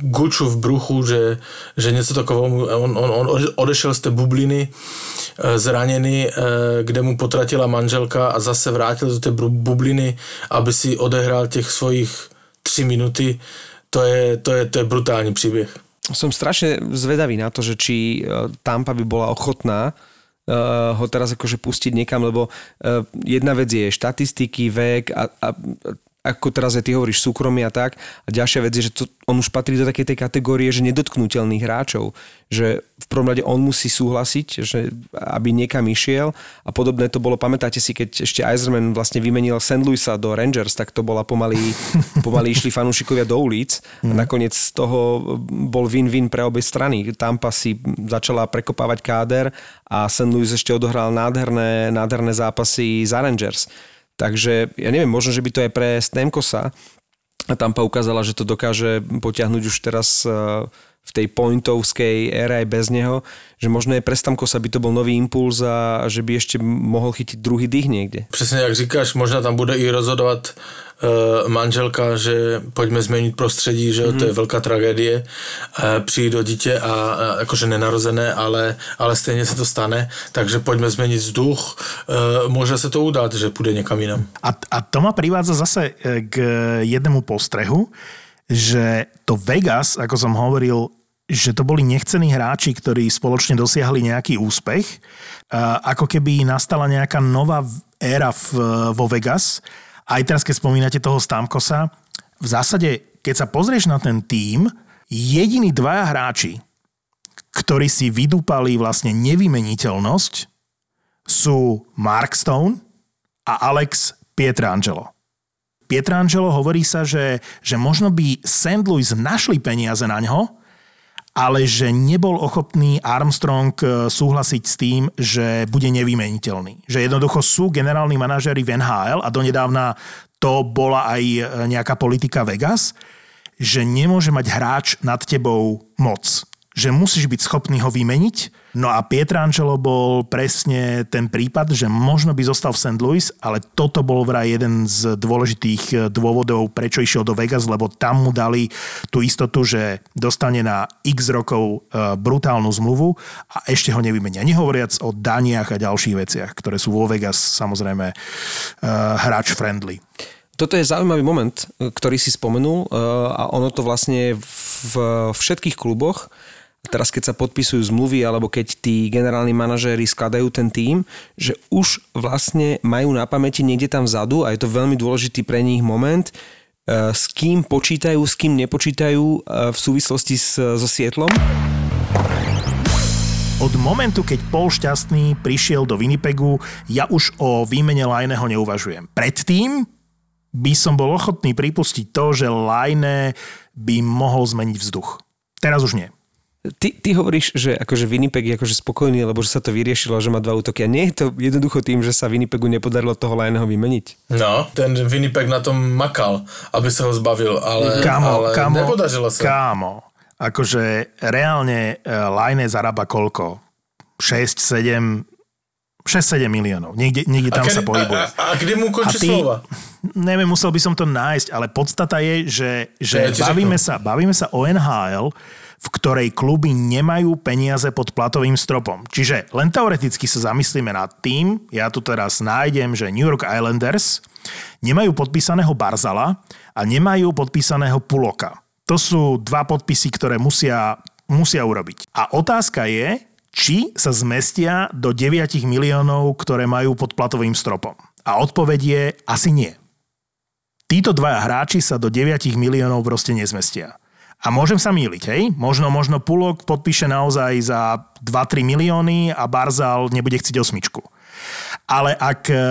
guču v bruchu, že, že něco takového, on, on, on odešel z té bubliny uh, zraněný, uh, kde mu potratila manželka a zase vrátil do té bubliny, aby si odehrál těch svojich tři minuty to je, to je, to je brutálny príbeh. Som strašne zvedavý na to, že či e, Tampa by bola ochotná uh, ho teraz akože pustiť niekam, lebo uh, jedna vec je štatistiky, vek a, a ako teraz aj ty hovoríš, súkromie a tak. A ďalšia vec je, že to, on už patrí do takej tej kategórie, že nedotknutelných hráčov. Že v prvom rade on musí súhlasiť, že aby niekam išiel. A podobné to bolo, pamätáte si, keď ešte Eiserman vlastne vymenil St. Louisa do Rangers, tak to bola pomaly, pomaly išli fanúšikovia do ulic. A mhm. nakoniec z toho bol win-win pre obe strany. Tampa si začala prekopávať káder a St. Louis ešte odohral nádherné, nádherné zápasy za Rangers. Takže ja neviem, možno, že by to aj pre Stemkosa a Tampa ukázala, že to dokáže potiahnuť už teraz eh, v tej pointovskej ére aj bez neho, že možno je pre Stamkosa by to bol nový impuls a že by ešte mohol chytiť druhý dých niekde. Přesně jak říkáš, možná tam bude i rozhodovat Eh, manželka, že pojďme změnit prostředí, že mm-hmm. to je mhm. velká tragédie, eh, přijít do dítě a, a jakože nenarozené, ale, ale stejně se to stane, takže pojďme změnit vzduch, eh, může se to udát, že půjde někam jinam. A, a to ma privádza zase k jednému postrehu, že to Vegas, ako som hovoril, že to boli nechcení hráči, ktorí spoločne dosiahli nejaký úspech. Ako keby nastala nejaká nová éra v, vo Vegas, aj teraz, keď spomínate toho Stamkosa, v zásade, keď sa pozrieš na ten tím, jediní dvaja hráči, ktorí si vydúpali vlastne nevymeniteľnosť, sú Mark Stone a Alex Pietrangelo. Pietrangelo hovorí sa, že, že možno by St. Louis našli peniaze na ňo, ale že nebol ochotný Armstrong e, súhlasiť s tým, že bude nevymeniteľný. Že jednoducho sú generálni manažery v NHL a donedávna to bola aj e, nejaká politika Vegas, že nemôže mať hráč nad tebou moc že musíš byť schopný ho vymeniť. No a Pietrangelo bol presne ten prípad, že možno by zostal v St. Louis, ale toto bol vraj jeden z dôležitých eh, dôvodov, prečo išiel do Vegas, lebo tam mu dali tú istotu, že dostane na x rokov eh, brutálnu zmluvu a ešte ho nevymenia. Nehovoriac o daniach a ďalších veciach, ktoré sú vo Vegas samozrejme eh, hráč friendly. Toto je zaujímavý moment, ktorý si spomenul a ono to vlastne v všetkých kluboch teraz keď sa podpisujú zmluvy alebo keď tí generálni manažéri skladajú ten tým, že už vlastne majú na pamäti niekde tam vzadu a je to veľmi dôležitý pre nich moment, e, s kým počítajú, s kým nepočítajú e, v súvislosti s, so Sietlom? Od momentu, keď Paul Šťastný prišiel do Winnipegu, ja už o výmene Lajného neuvažujem. Predtým by som bol ochotný pripustiť to, že Lajné by mohol zmeniť vzduch. Teraz už nie. Ty, ty hovoríš, že akože Winnipeg je akože spokojný, lebo že sa to vyriešilo, že má dva útoky. A nie je to jednoducho tým, že sa Winnipegu nepodarilo toho Lajného vymeniť? No, ten Winnipeg na tom makal, aby sa ho zbavil, ale, kámo, ale kámo, nepodařilo sa. Kámo, akože reálne e, Lajné zarába koľko? 6, 7, 6-7 miliónov. Niekde, niekde tam kedy, sa pohybuje. A, a, a kde mu končí ty, slova? Neviem, musel by som to nájsť, ale podstata je, že, že bavíme, sa, bavíme sa o NHL, v ktorej kluby nemajú peniaze pod platovým stropom. Čiže len teoreticky sa zamyslíme nad tým, ja tu teraz nájdem, že New York Islanders nemajú podpísaného Barzala a nemajú podpísaného Puloka. To sú dva podpisy, ktoré musia, musia urobiť. A otázka je, či sa zmestia do 9 miliónov, ktoré majú pod platovým stropom. A odpoveď je asi nie. Títo dvaja hráči sa do 9 miliónov proste nezmestia. A môžem sa míliť, hej? Možno, možno Pulok podpíše naozaj za 2-3 milióny a Barzal nebude chcieť osmičku. Ale ak, e,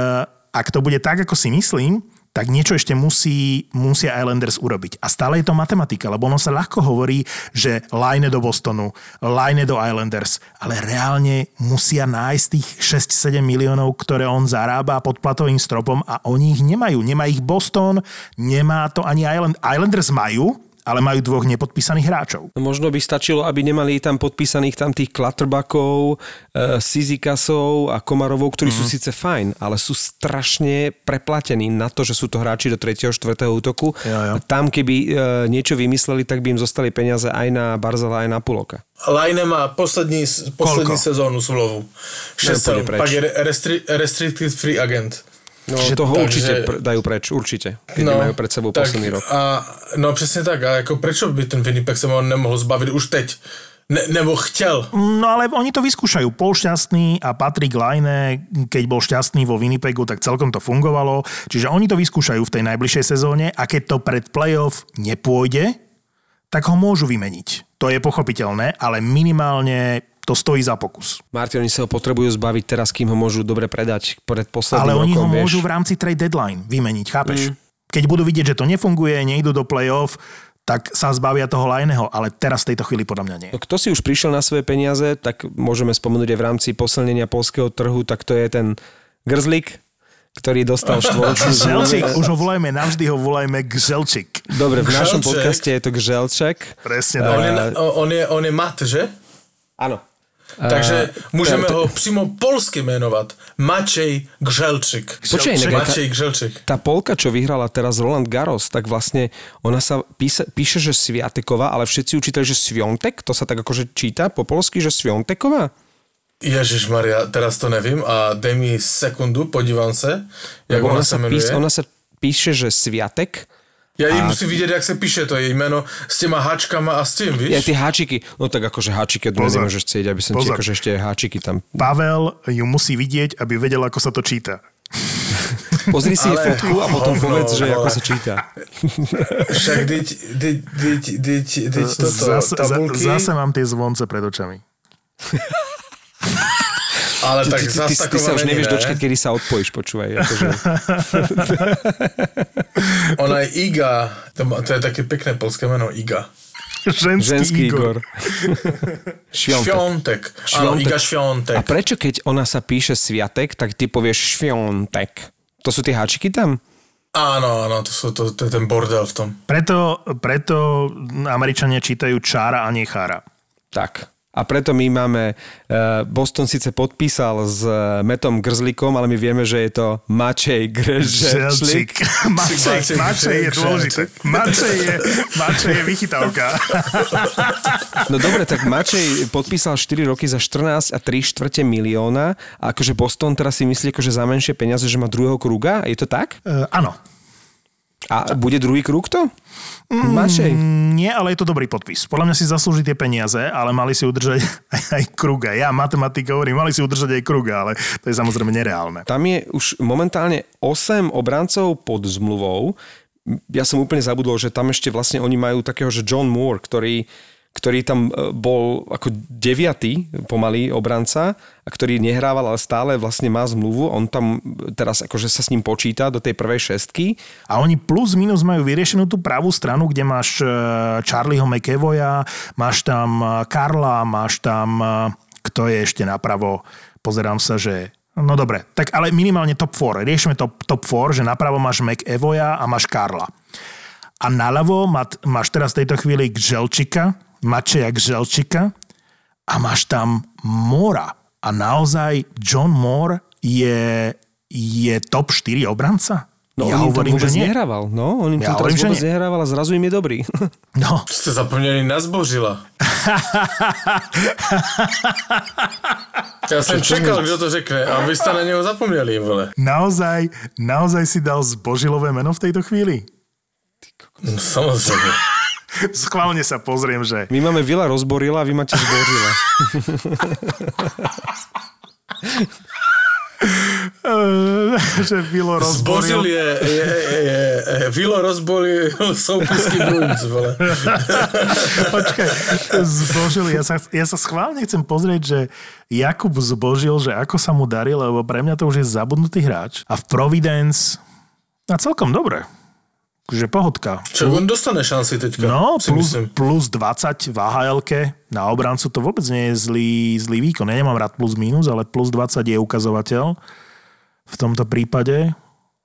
ak to bude tak, ako si myslím, tak niečo ešte musí, musia Islanders urobiť. A stále je to matematika, lebo ono sa ľahko hovorí, že line do Bostonu, line do Islanders, ale reálne musia nájsť tých 6-7 miliónov, ktoré on zarába pod platovým stropom a oni ich nemajú. Nemá ich Boston, nemá to ani Island. Islanders majú, ale majú dvoch nepodpísaných hráčov. No možno by stačilo, aby nemali tam podpísaných tam tých Klatrbakov, e, Sizikasov a Komarovov, ktorí mm-hmm. sú síce fajn, ale sú strašne preplatení na to, že sú to hráči do 3. 4. útoku. Jo, jo. Tam keby e, niečo vymysleli, tak by im zostali peniaze aj na Barzala, aj na Puloka. Lajne má poslední, poslední Koľko? sezónu smlouvu. 6 pôjde preč. Pak je restri, restricted free agent. No Čiže- toho takže- určite pr- dajú preč, určite. Keď no, majú pred sebou tak, posledný rok. A, no přesně tak. A jako prečo by ten Winnipeg se nemohl zbavit už teď? Ne, nebo chtěl. No ale oni to vyskúšajú. Pol šťastný a Patrick Laine, keď bol šťastný vo Winnipegu, tak celkom to fungovalo. Čiže oni to vyskúšajú v tej najbližšej sezóne a keď to pred playoff nepôjde, tak ho môžu vymeniť. To je pochopiteľné, ale minimálne to stojí za pokus. Martin, oni sa ho potrebujú zbaviť teraz, kým ho môžu dobre predať pred posledným Ale oni rokom, ho vieš. môžu v rámci trade deadline vymeniť, chápeš? Mm. Keď budú vidieť, že to nefunguje, nejdú do playoff, tak sa zbavia toho Lajného, ale teraz v tejto chvíli podľa mňa nie. No, kto si už prišiel na svoje peniaze, tak môžeme spomenúť aj v rámci posilnenia polského trhu, tak to je ten Grzlik, ktorý dostal štvoročnú Želčík, už ho volajme, navždy ho volajme Gželčík. Dobre, v našom Gželček. podcaste je to Gželček. Presne On je, on, je, on je mat, že? Áno. Takže můžeme to- ho přímo polsky jmenovat. Mačej aj tá, Mačej Gželčik. tá Polka, čo vyhrala teraz Roland Garros, tak vlastne ona sa píše, píše že Sviateková, ale všetci učítali, že Sviontek, to sa tak akože číta po polsky, že Svionteková? Ježíš Maria, teraz to nevím a dej mi sekundu, podívám se, jak ona, ona, sa jmenuje. píše, ona sa píše, že Sviatek, Já ji musím vidět, jak se píše to její jméno s těma háčkama a s tím, víš? Ja tie háčiky, no tak akože háčiky, to Pozor. nemôžeš chcieť, aby som ti Pozor. akože ešte háčiky tam. Pavel ju musí vidieť, aby vedel, ako sa to číta. Pozri si jej Ale- fotku a potom hovno, povedz, že vole. ako sa číta. Však dyť, dyť, dyť, dyť, dyť toto, Zase, za, tabulky, zase mám tie zvonce pred očami. ale Ty, tak ty, ty, ty, sa už nevieš ne? dočkať, kedy sa odpojíš, počúvaj. Akože. Ona je Iga, to, to je také pekné polské jméno, Iga. Ženský, Ženský Igor. Igor. Šviontek. Šviontek. Áno. Iga Šviontek. A prečo keď ona sa píše Sviatek, tak ty povieš Šviontek? To sú tie háčiky tam? Áno, áno, to, sú, to, to je ten bordel v tom. Preto, preto Američania čítajú čára a nie chára. Tak. A preto my máme, uh, Boston síce podpísal s uh, Metom Grzlikom, ale my vieme, že je to Mačej Grzlik. Želčík. Mačej, Mačej, je dôležité. Mačej je, mačej je vychytávka. No dobre, tak Mačej podpísal 4 roky za 14 a 3 štvrte milióna a akože Boston teraz si myslí akože za menšie peniaze, že má druhého kruga, je to tak? Uh, áno. A bude druhý krúg to? Mačej. Nie, ale je to dobrý podpis. Podľa mňa si zaslúži tie peniaze, ale mali si udržať aj, aj kruga. Ja matematika hovorím, mali si udržať aj kruga, ale to je samozrejme nereálne. Tam je už momentálne 8 obrancov pod zmluvou. Ja som úplne zabudol, že tam ešte vlastne oni majú takého, že John Moore, ktorý, ktorý tam e, bol ako deviatý pomalý obranca a ktorý nehrával, ale stále vlastne má zmluvu. On tam teraz akože sa s ním počíta do tej prvej šestky. A oni plus minus majú vyriešenú tú pravú stranu, kde máš eh, Charlieho McEvoya, máš tam Karla, máš tam, kto je ešte napravo, pozerám sa, že No dobre, tak ale minimálne top 4. Riešime top, top 4, že napravo máš McEvoya a máš Karla. A naľavo má, máš teraz v tejto chvíli Gželčika, Mačeja Gželčika a máš tam Mora. A naozaj John Moore je, je top 4 obranca? No ja on hovorím, vôbec že nie. nehrával. No, on im Ja hovorím, že vôbec nie. nehrával a zrazu im je dobrý. No, Jste zapomněli na zbořila. Já jsem čekal, kdo to řekne a vy jste na něho zapomněli, vole. naozaj, naozaj si dal zbožilové meno v tejto chvíli? No, samozřejmě. Schválne sa pozriem, že My máme Vila rozborila a vy máte zborila. že Vilo rozboril. je, je, je, je Vilo rozboril soupisky Bruins, vole. Počkaj, zbožil. Ja sa, ja sa schválne chcem pozrieť, že Jakub zbožil, že ako sa mu darí, lebo pre mňa to už je zabudnutý hráč. A v Providence, a celkom dobre. Že pohodka. Čo, on dostane šanci teďka, No, plus, myslím. plus 20 v ahl na obrancu to vôbec nie je zlý, zlý výkon. Ja nemám rád plus minus, ale plus 20 je ukazovateľ v tomto prípade.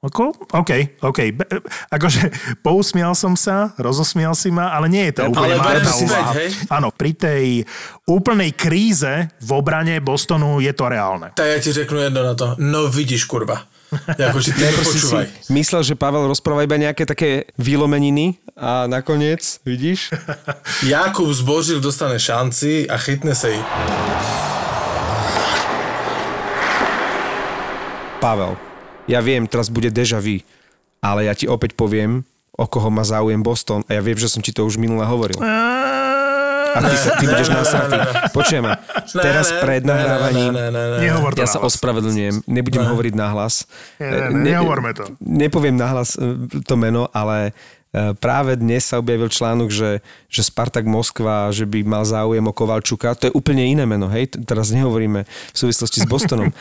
Ako? OK, OK. Be- akože pousmial som sa, rozosmial si ma, ale nie je to úplne Ale marná úvaha. Áno, pri tej úplnej kríze v obrane Bostonu je to reálne. Tak ja ti řeknu jedno na to. No vidíš, kurva. Jakože ty si myslel, že Pavel rozpráva iba nejaké také výlomeniny a nakoniec, vidíš? Jakub zbožil dostane šanci a chytne sa ich. Pavel, ja viem, teraz bude deja vu, ale ja ti opäť poviem, o koho má záujem Boston a ja viem, že som ti to už minule hovoril. A ty, sa, ty budeš nasratý. Počujem ma, teraz pred nahrávaním Ne, ne, ne, ne. Nehovor to ja sa nahlas. ospravedlňujem, nebudem hovoriť nahlas. Nie, nie, nehovorme to. Nepoviem nahlas e, to meno, ale e, práve dnes sa objavil článok, že, že Spartak Moskva, že by mal záujem o Kovalčuka. To je úplne iné meno, hej? Teraz nehovoríme v súvislosti s Bostonom.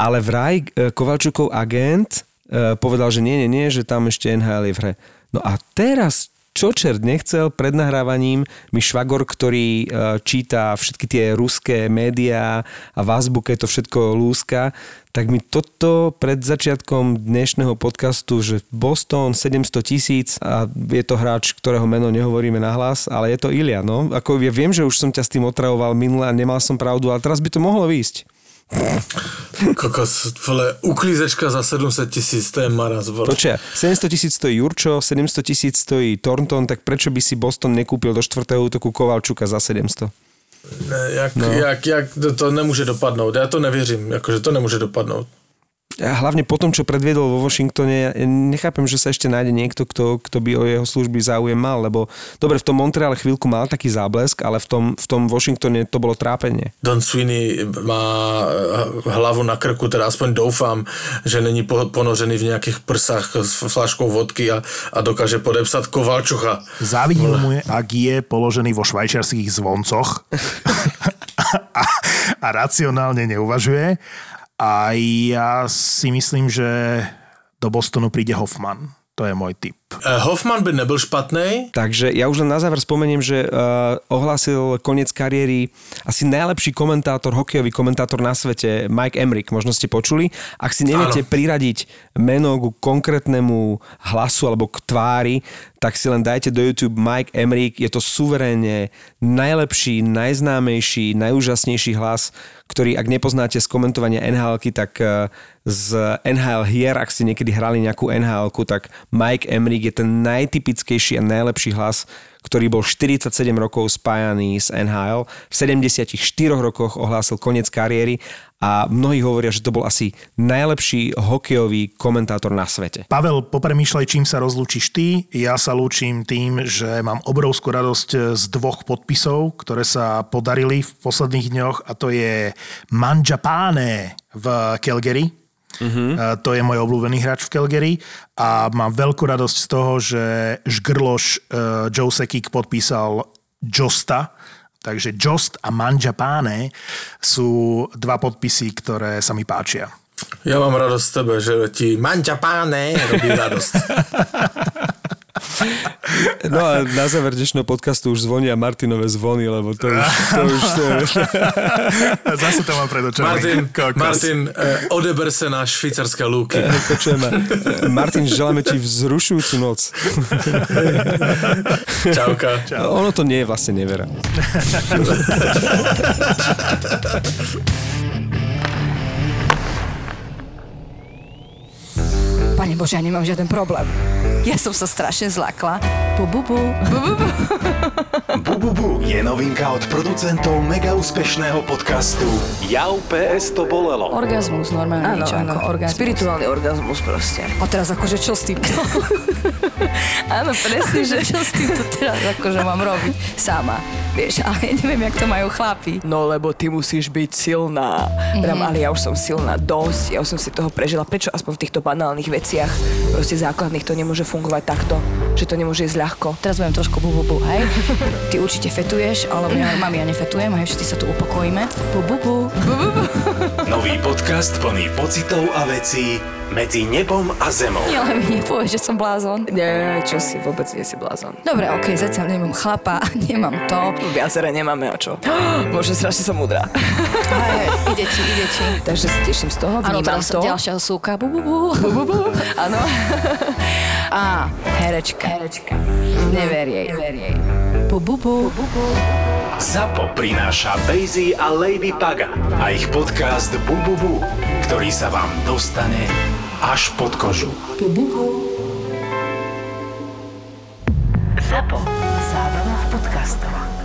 Ale vraj e, Kovalčukov agent e, povedal, že nie, nie, nie, že tam ešte NHL je v hre. No a teraz čo čert nechcel pred nahrávaním mi švagor, ktorý e, číta všetky tie ruské médiá a v azbuke to všetko lúska, tak mi toto pred začiatkom dnešného podcastu, že Boston 700 tisíc a je to hráč, ktorého meno nehovoríme nahlas, ale je to Ilia, no. Ako ja viem, že už som ťa s tým otravoval minule a nemal som pravdu, ale teraz by to mohlo výjsť. Kokos, vole, uklízečka za 700 tisíc, to je maraz, vole. Počia, 700 tisíc stojí Jurčo, 700 tisíc stojí Thornton, tak prečo by si Boston nekúpil do čtvrtého útoku Kovalčuka za 700? Ne, jak, no. jak, jak, to, to nemůže dopadnout, já to nevěřím, jakože to nemůže dopadnout. A hlavne po tom, čo predviedol vo Washingtone, ja nechápem, že sa ešte nájde niekto, kto, kto by o jeho služby záujem mal, lebo dobre, v tom Montreale chvíľku mal taký záblesk, ale v tom, v tom Washingtone to bolo trápenie. Don Sweeney má eh, hlavu na krku, teda aspoň doufám, že není po- ponořený v nějakých prsách s flaškou vodky a, a dokáže podepsat Kovalčucha. Závidím mu je, ak je položený vo švajčiarských zvoncoch a, a racionálne neuvažuje. A ja si myslím, že do Bostonu príde Hoffman. To je môj tip. Eh, Hoffman by nebyl špatný, Takže ja už len na záver spomeniem, že uh, ohlásil koniec kariéry asi najlepší komentátor, hokejový komentátor na svete, Mike Emrick, možno ste počuli. Ak si neviete Áno. priradiť meno ku konkrétnemu hlasu alebo k tvári, tak si len dajte do YouTube Mike Emrick. Je to suverénne najlepší, najznámejší, najúžasnejší hlas, ktorý, ak nepoznáte z komentovania nhl tak eh, z NHL hier, ak ste niekedy hrali nejakú nhl tak Mike Emrick je ten najtypickejší a najlepší hlas, ktorý bol 47 rokov spájaný s NHL. V 74 rokoch ohlásil koniec kariéry a mnohí hovoria, že to bol asi najlepší hokejový komentátor na svete. Pavel, popremýšľaj, čím sa rozlúčiš ty. Ja sa lúčim tým, že mám obrovskú radosť z dvoch podpisov, ktoré sa podarili v posledných dňoch a to je Manjapane v Calgary. Uh-huh. To je môj obľúbený hráč v Calgary a mám veľkú radosť z toho, že Žgrloš uh, Joe Sekik podpísal Josta, takže Jost a Manjapane sú dva podpisy, ktoré sa mi páčia. Já mám radost z tebe, že ti manťa páne robí radost. No a na záver dnešného podcastu už zvonia Martinové zvony, lebo to už... To už to je... Zase to mám pred očami. Martin, Kokos. Martin eh, odeber se na švýcarské lúky. Počujem, Martin, želáme ti vzrušujúcu noc. Čauka. Ono to nie je vlastne nevera. Pane Bože, ja nemám žiaden problém. Ja som sa strašne zlakla. Bu, bu, bu. Bu, bu, bu. Bu, bu, bu je novinka od producentov mega úspešného podcastu Jau PS to bolelo. Orgazmus, normálne Áno, niečo áno. ako orgazmus. Spirituálny orgazmus proste. A teraz akože čo s týmto? Áno, presne, že... čo s týmto teraz akože mám robiť sama? Vieš, ale ja neviem, jak to majú chlapi. No lebo ty musíš byť silná. Mm-hmm. ale ja už som silná dosť, ja už som si toho prežila. Prečo aspoň v týchto banálnych veciach, proste základných, to nemôže fungovať takto? Že to nemôže ísť ľahko? Teraz budem trošku bu, bu, bu, hej? Ty určite fetuješ, alebo ja, mami, ja nefetujem, hej, všetci sa tu upokojíme. Bu, bu, bu. Bu, bu, bu. Nový podcast plný pocitov a vecí medzi nebom a zemou. Nie, ale mi nepovieš, že som blázon. Nie, čo si, vôbec nie si blázon. Dobre, okej, zatiaľ nemám chlapa, nemám to. Viacere nemáme o čo. Bože, strašne som múdra. Ide ti, ide ti. Takže sa teším z toho, vnímam teraz to. ďalšia súka. Bu, bu, bu. Bu, bu, bu. Áno. Á, herečka. Herečka. Never jej. Never jej. Bu, bu, bu. ZAPO prináša Bejzy a Lady Paga a ich podcast Bububu, ktorý sa vám dostane až pod kožu. Bububu. ZAPO. Zábrná v podcastovách.